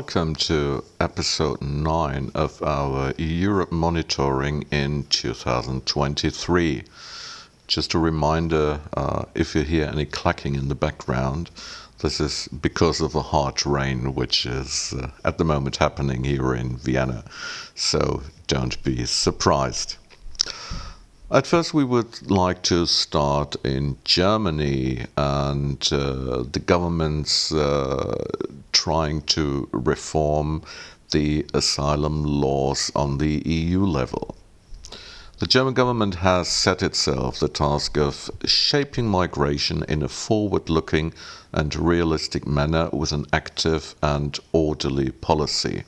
welcome to episode 9 of our Europe monitoring in 2023. Just a reminder uh, if you hear any clacking in the background, this is because of the hard rain which is uh, at the moment happening here in Vienna, so don't be surprised. At first, we would like to start in Germany and uh, the government's uh, trying to reform the asylum laws on the EU level. The German government has set itself the task of shaping migration in a forward looking and realistic manner with an active and orderly policy.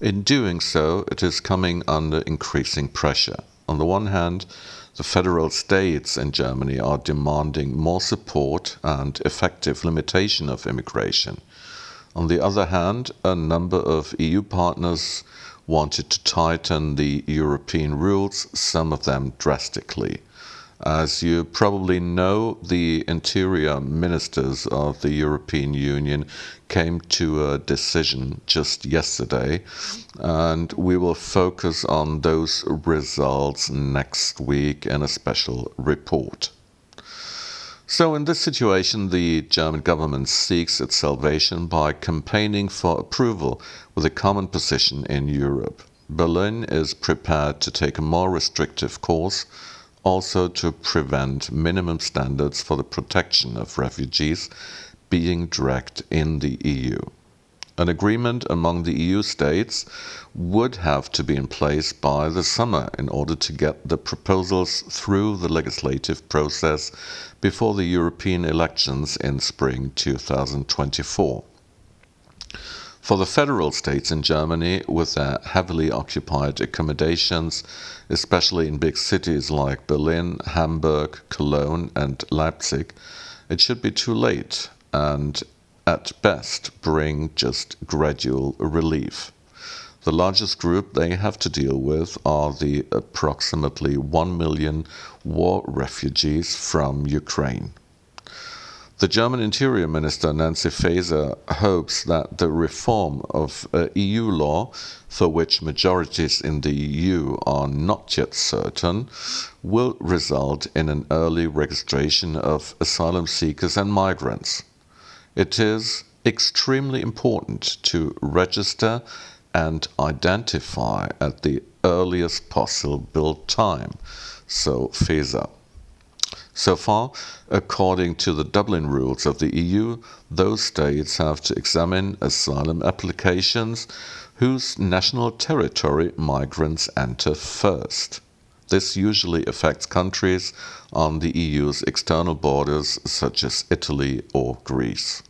In doing so, it is coming under increasing pressure. On the one hand, the federal states in Germany are demanding more support and effective limitation of immigration. On the other hand, a number of EU partners wanted to tighten the European rules, some of them drastically. As you probably know, the interior ministers of the European Union came to a decision just yesterday, and we will focus on those results next week in a special report. So, in this situation, the German government seeks its salvation by campaigning for approval with a common position in Europe. Berlin is prepared to take a more restrictive course also to prevent minimum standards for the protection of refugees being dragged in the EU. An agreement among the EU states would have to be in place by the summer in order to get the proposals through the legislative process before the European elections in spring 2024. For the federal states in Germany, with their heavily occupied accommodations, especially in big cities like Berlin, Hamburg, Cologne, and Leipzig, it should be too late and at best bring just gradual relief. The largest group they have to deal with are the approximately 1 million war refugees from Ukraine. The German Interior Minister Nancy Faeser hopes that the reform of uh, EU law, for which majorities in the EU are not yet certain, will result in an early registration of asylum seekers and migrants. It is extremely important to register and identify at the earliest possible time, so Faeser. So far, according to the Dublin rules of the EU, those states have to examine asylum applications whose national territory migrants enter first. This usually affects countries on the EU's external borders, such as Italy or Greece.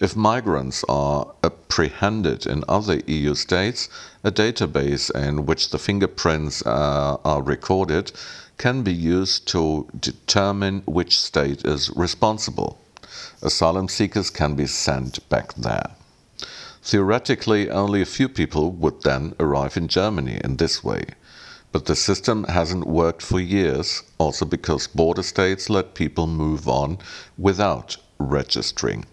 If migrants are apprehended in other EU states, a database in which the fingerprints uh, are recorded can be used to determine which state is responsible. Asylum seekers can be sent back there. Theoretically, only a few people would then arrive in Germany in this way. But the system hasn't worked for years, also because border states let people move on without registering.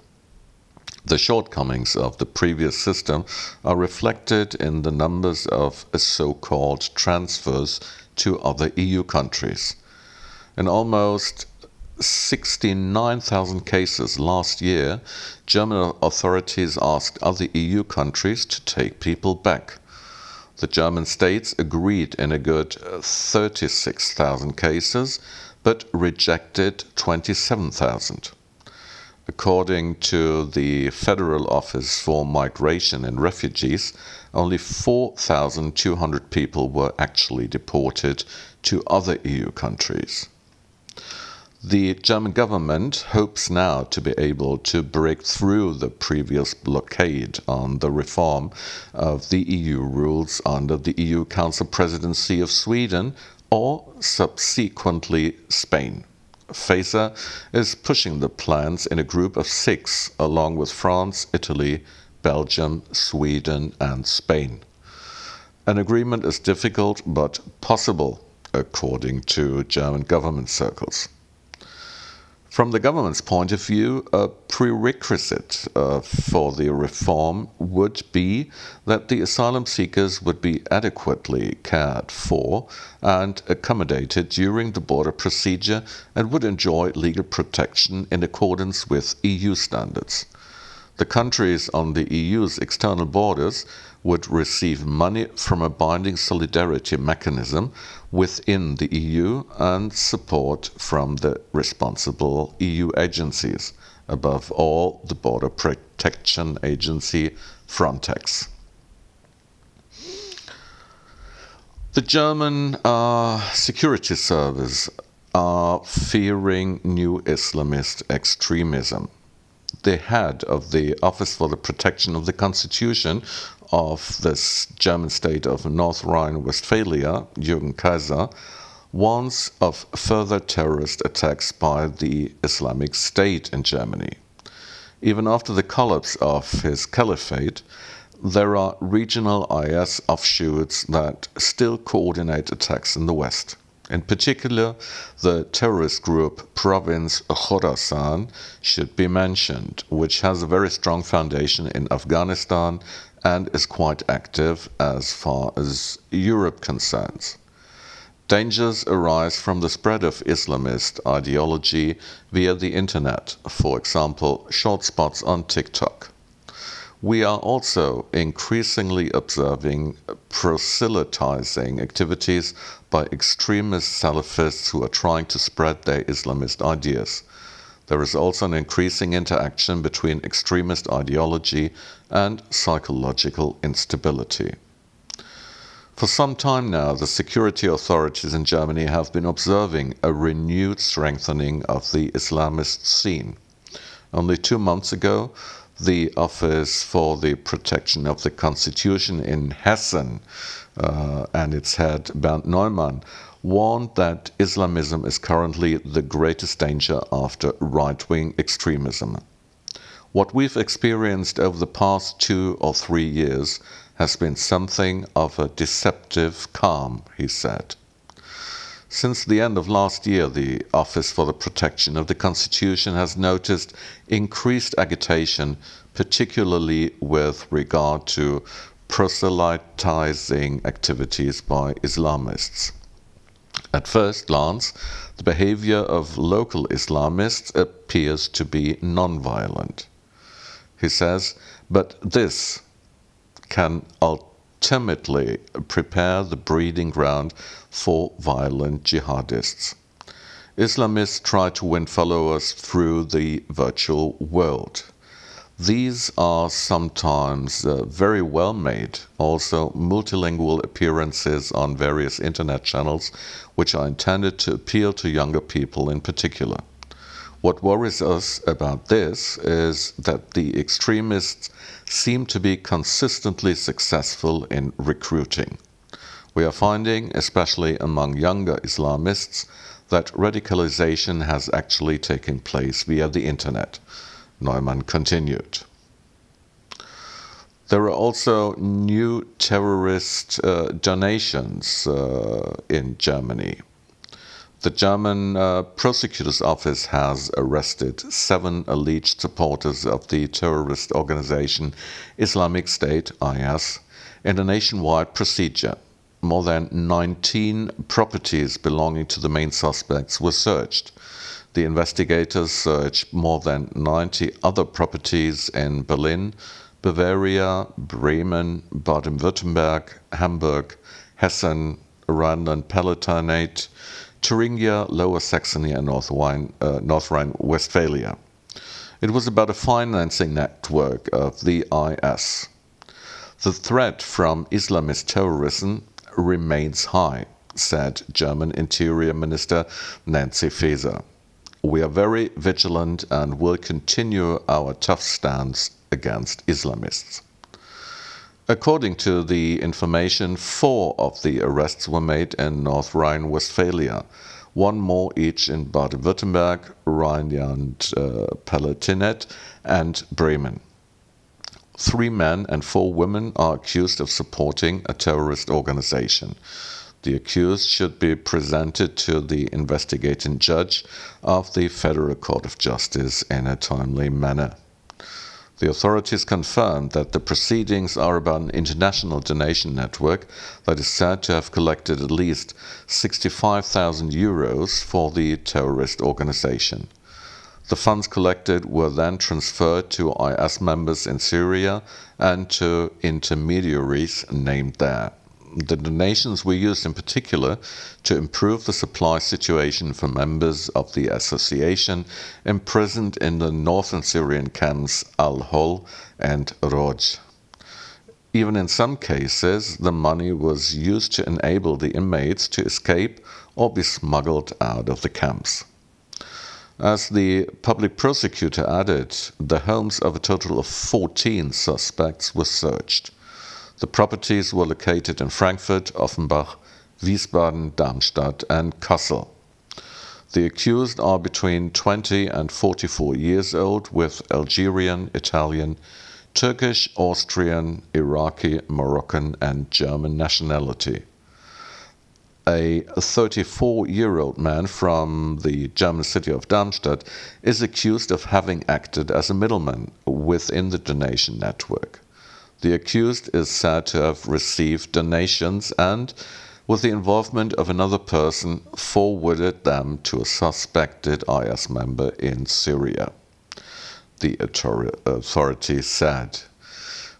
The shortcomings of the previous system are reflected in the numbers of so called transfers to other EU countries. In almost 69,000 cases last year, German authorities asked other EU countries to take people back. The German states agreed in a good 36,000 cases, but rejected 27,000. According to the Federal Office for Migration and Refugees, only 4,200 people were actually deported to other EU countries. The German government hopes now to be able to break through the previous blockade on the reform of the EU rules under the EU Council presidency of Sweden or subsequently Spain. Faeser is pushing the plans in a group of six, along with France, Italy, Belgium, Sweden, and Spain. An agreement is difficult but possible, according to German government circles. From the government's point of view, a prerequisite uh, for the reform would be that the asylum seekers would be adequately cared for and accommodated during the border procedure and would enjoy legal protection in accordance with EU standards. The countries on the EU's external borders would receive money from a binding solidarity mechanism within the EU and support from the responsible EU agencies, above all, the Border Protection Agency Frontex. The German uh, security service are fearing new Islamist extremism. The head of the Office for the Protection of the Constitution of this German state of North Rhine Westphalia, Jürgen Kayser, warns of further terrorist attacks by the Islamic State in Germany. Even after the collapse of his caliphate, there are regional IS offshoots that still coordinate attacks in the West. In particular, the terrorist group Province Khorasan should be mentioned, which has a very strong foundation in Afghanistan and is quite active as far as Europe concerns. Dangers arise from the spread of Islamist ideology via the internet, for example, short spots on TikTok. We are also increasingly observing proselytizing activities by extremist Salafists who are trying to spread their Islamist ideas. There is also an increasing interaction between extremist ideology and psychological instability. For some time now, the security authorities in Germany have been observing a renewed strengthening of the Islamist scene. Only two months ago, the Office for the Protection of the Constitution in Hessen uh, and its head Bernd Neumann warned that Islamism is currently the greatest danger after right wing extremism. What we've experienced over the past two or three years has been something of a deceptive calm, he said. Since the end of last year, the Office for the Protection of the Constitution has noticed increased agitation, particularly with regard to proselytizing activities by Islamists. At first glance, the behavior of local Islamists appears to be nonviolent. He says, but this can ultimately prepare the breeding ground for violent jihadists. Islamists try to win followers through the virtual world. These are sometimes uh, very well made, also multilingual appearances on various internet channels, which are intended to appeal to younger people in particular. What worries us about this is that the extremists seem to be consistently successful in recruiting. We are finding, especially among younger Islamists, that radicalization has actually taken place via the internet. Neumann continued. There are also new terrorist uh, donations uh, in Germany. The German uh, prosecutor's office has arrested seven alleged supporters of the terrorist organization Islamic State IS in a nationwide procedure. More than 19 properties belonging to the main suspects were searched. The investigators searched more than 90 other properties in Berlin, Bavaria, Bremen, Baden Württemberg, Hamburg, Hessen, Rhineland Palatinate, Thuringia, Lower Saxony, and North, uh, North Rhine-Westphalia. It was about a financing network of the IS. The threat from Islamist terrorism remains high, said German Interior Minister Nancy Faeser. We are very vigilant and will continue our tough stance against Islamists. According to the information, four of the arrests were made in North Rhine Westphalia, one more each in Baden Württemberg, Rhineland uh, Palatinate, and Bremen. Three men and four women are accused of supporting a terrorist organization. The accused should be presented to the investigating judge of the Federal Court of Justice in a timely manner. The authorities confirmed that the proceedings are about an international donation network that is said to have collected at least 65,000 euros for the terrorist organization. The funds collected were then transferred to IS members in Syria and to intermediaries named there the donations were used in particular to improve the supply situation for members of the association imprisoned in the northern Syrian camps Al Hol and Roj. Even in some cases, the money was used to enable the inmates to escape or be smuggled out of the camps. As the public prosecutor added, the homes of a total of 14 suspects were searched. The properties were located in Frankfurt, Offenbach, Wiesbaden, Darmstadt, and Kassel. The accused are between 20 and 44 years old with Algerian, Italian, Turkish, Austrian, Iraqi, Moroccan, and German nationality. A 34 year old man from the German city of Darmstadt is accused of having acted as a middleman within the donation network. The accused is said to have received donations and, with the involvement of another person, forwarded them to a suspected IS member in Syria, the authorities said.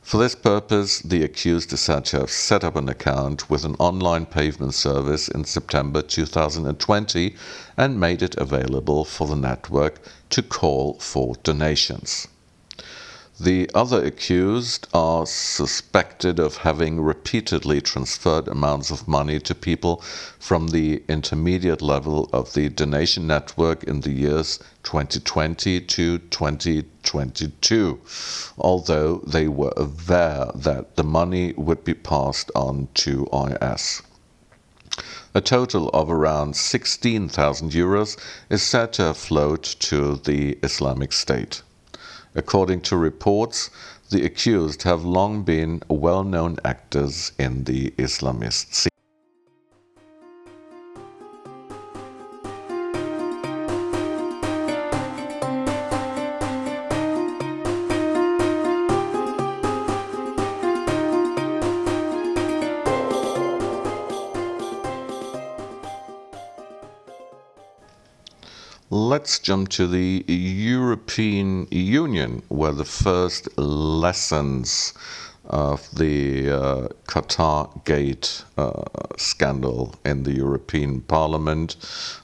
For this purpose, the accused is said to have set up an account with an online payment service in September 2020 and made it available for the network to call for donations. The other accused are suspected of having repeatedly transferred amounts of money to people from the intermediate level of the donation network in the years 2020 to 2022, although they were aware that the money would be passed on to IS. A total of around 16,000 euros is said to have flowed to the Islamic State. According to reports, the accused have long been well known actors in the Islamist scene. Let's jump to the European Union, where the first lessons of the uh, Qatar Gate uh, scandal in the European Parliament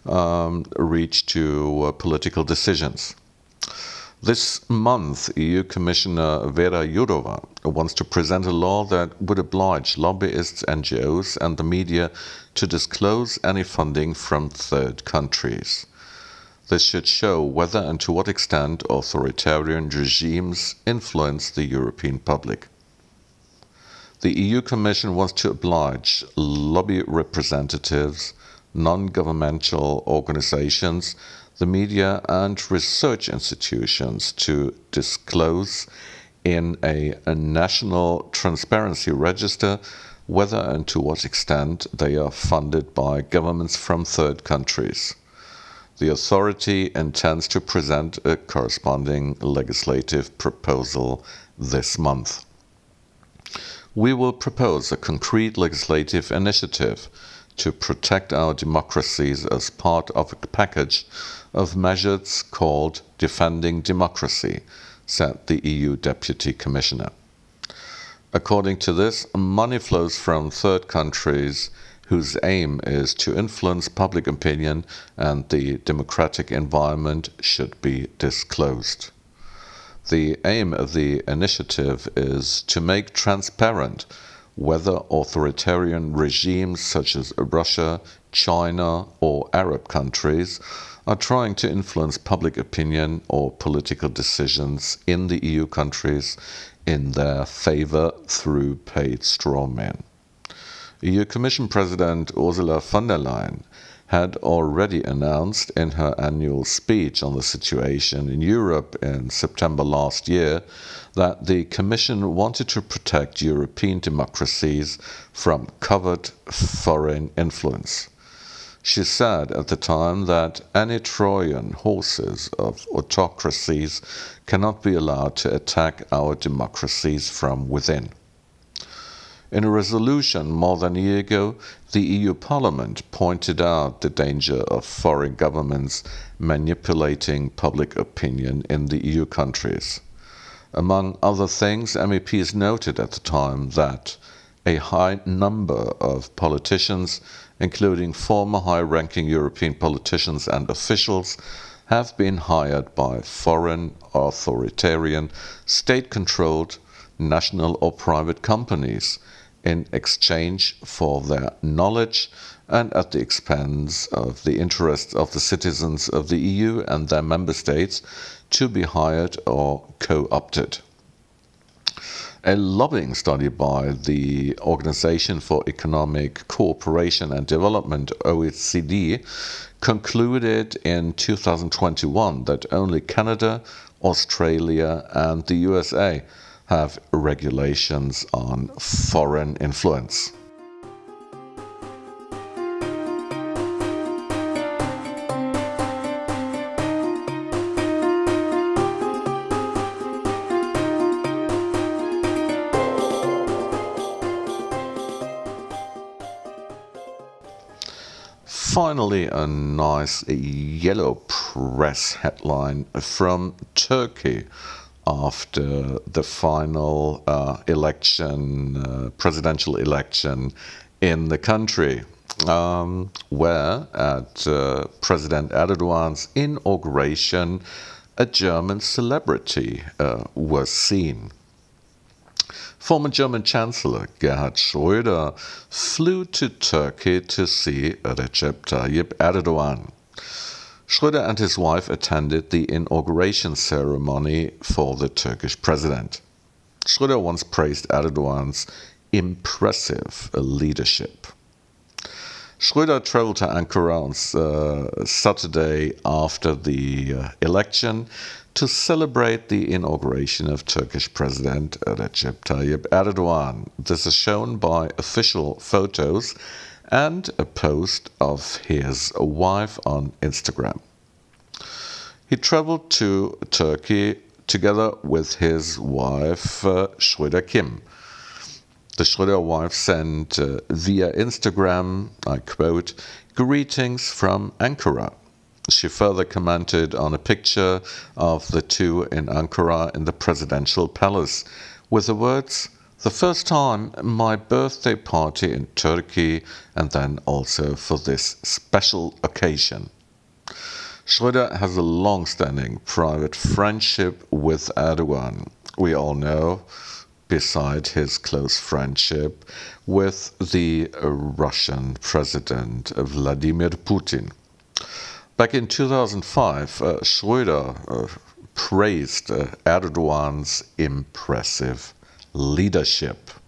um, reached to uh, political decisions. This month, EU Commissioner Vera Jourova wants to present a law that would oblige lobbyists, NGOs, and the media to disclose any funding from third countries. This should show whether and to what extent authoritarian regimes influence the European public. The EU Commission wants to oblige lobby representatives, non governmental organizations, the media, and research institutions to disclose in a, a, national transparency register whether and to what extent they are funded by governments from third countries the authority intends to present a corresponding legislative proposal this month. We will propose a concrete legislative initiative to protect our democracies as part of a package of measures called Defending Democracy, said the EU Deputy Commissioner. According to this, money flows from third countries whose aim is to influence public opinion and the democratic environment should be disclosed. The aim of the initiative is to make transparent whether authoritarian regimes such as Russia, China, or Arab countries are trying to influence public opinion or political decisions in the EU countries in their favor through paid strawmen. EU Commission President Ursula von der Leyen had already announced in her annual speech on the situation in Europe in September last year that the Commission wanted to protect European democracies from covert foreign influence. She said at the time that any Trojan horses of autocracies cannot be allowed to attack our democracies from within. In a resolution more than a year ago, the EU Parliament pointed out the danger of foreign governments manipulating public opinion in the EU countries. Among other things, MEPs noted at the time that a high number of politicians, including former high ranking European politicians and officials, have been hired by foreign, authoritarian, state controlled, national or private companies in exchange for their knowledge and at the expense of the interests of the citizens of the EU and their member states to be hired or co opted. A lobbying study by the Organization for Economic Cooperation and Development, OECD, concluded in 2021 that only Canada, Australia, and the USA have regulations on foreign influence. Finally, a nice yellow press headline from Turkey after the final uh, election, uh, presidential election in the country, um, where at uh, President Erdogan's inauguration, a German celebrity uh, was seen. Former German Chancellor Gerhard Schröder flew to Turkey to see Recep Tayyip Erdogan. Schröder and his wife attended the inauguration ceremony for the Turkish president. Schröder once praised Erdogan's impressive leadership. Schröder traveled to Ankara on uh, Saturday after the uh, election to celebrate the inauguration of Turkish President Recep Tayyip Erdogan. This is shown by official photos and a post of his wife on Instagram. He traveled to Turkey together with his wife, uh, Schröder Kim. The Schröder wife sent uh, via Instagram, I quote, greetings from Ankara. She further commented on a picture of the two in Ankara in the presidential palace with the words, the first time my birthday party in Turkey, and then also for this special occasion. Schröder has a long standing private friendship with Erdogan. We all know, beside his close friendship with the Russian President Vladimir Putin. Back in 2005, uh, Schröder uh, praised uh, Erdogan's impressive leadership.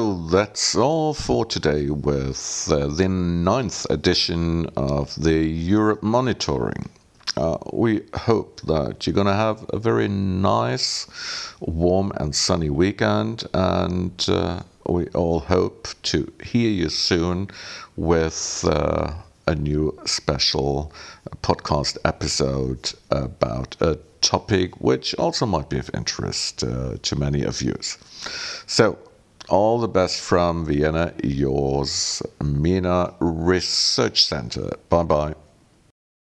So that's all for today with uh, the ninth edition of the Europe Monitoring. Uh, we hope that you're going to have a very nice, warm, and sunny weekend, and uh, we all hope to hear you soon with uh, a new special podcast episode about a topic which also might be of interest uh, to many of you. So, all the best from Vienna, yours, MENA Research Center. Bye bye.